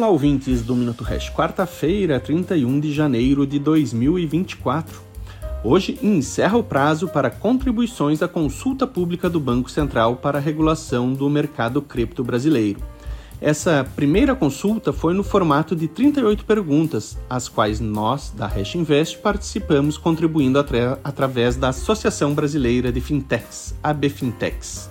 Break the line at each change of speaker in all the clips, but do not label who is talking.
Olá, ouvintes do Minuto Hash, quarta-feira, 31 de janeiro de 2024. Hoje encerra o prazo para contribuições à consulta pública do Banco Central para a regulação do mercado cripto brasileiro. Essa primeira consulta foi no formato de 38 perguntas, as quais nós, da Hash Invest, participamos contribuindo atra através da Associação Brasileira de Fintechs, ABFintex.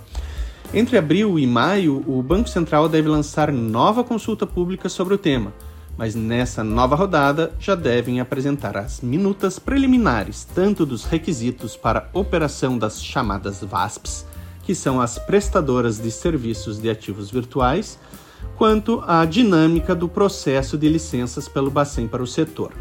Entre abril e maio, o Banco Central deve lançar nova consulta pública sobre o tema, mas nessa nova rodada já devem apresentar as minutas preliminares tanto dos requisitos para operação das chamadas VASPs, que são as prestadoras de serviços de ativos virtuais, quanto a dinâmica do processo de licenças pelo Bacen para o setor.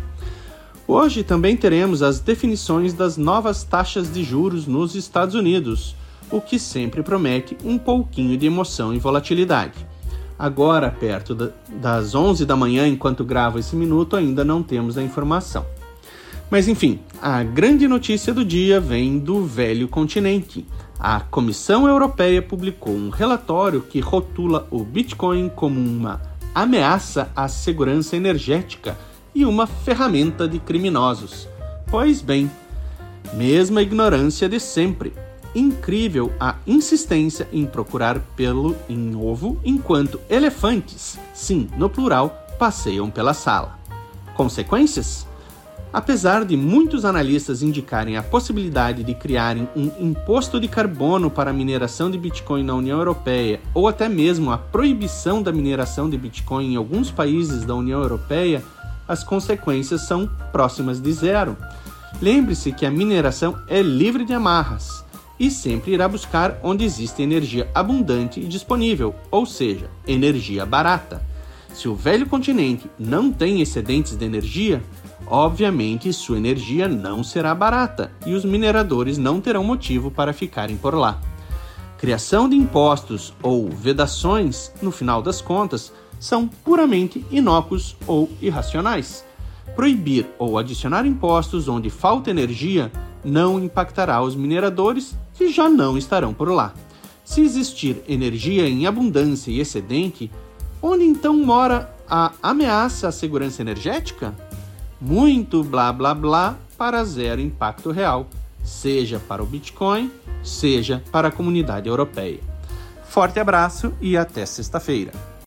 Hoje também teremos as definições das novas taxas de juros nos Estados Unidos o que sempre promete um pouquinho de emoção e volatilidade. Agora, perto da, das 11 da manhã, enquanto gravo esse minuto, ainda não temos a informação. Mas enfim, a grande notícia do dia vem do velho continente. A Comissão Europeia publicou um relatório que rotula o Bitcoin como uma ameaça à segurança energética e uma ferramenta de criminosos. Pois bem, mesma ignorância de sempre incrível a insistência em procurar pelo em ovo enquanto elefantes, sim, no plural, passeiam pela sala. Consequências? Apesar de muitos analistas indicarem a possibilidade de criarem um imposto de carbono para a mineração de Bitcoin na União Europeia, ou até mesmo a proibição da mineração de Bitcoin em alguns países da União Europeia, as consequências são próximas de zero. Lembre-se que a mineração é livre de amarras e sempre irá buscar onde existe energia abundante e disponível, ou seja, energia barata. Se o velho continente não tem excedentes de energia, obviamente sua energia não será barata e os mineradores não terão motivo para ficarem por lá. Criação de impostos ou vedações, no final das contas, são puramente inócuos ou irracionais. Proibir ou adicionar impostos onde falta energia não impactará os mineradores que já não estarão por lá. Se existir energia em abundância e excedente, onde então mora a ameaça à segurança energética? Muito blá blá blá para zero impacto real, seja para o Bitcoin, seja para a comunidade europeia. Forte abraço e até sexta-feira.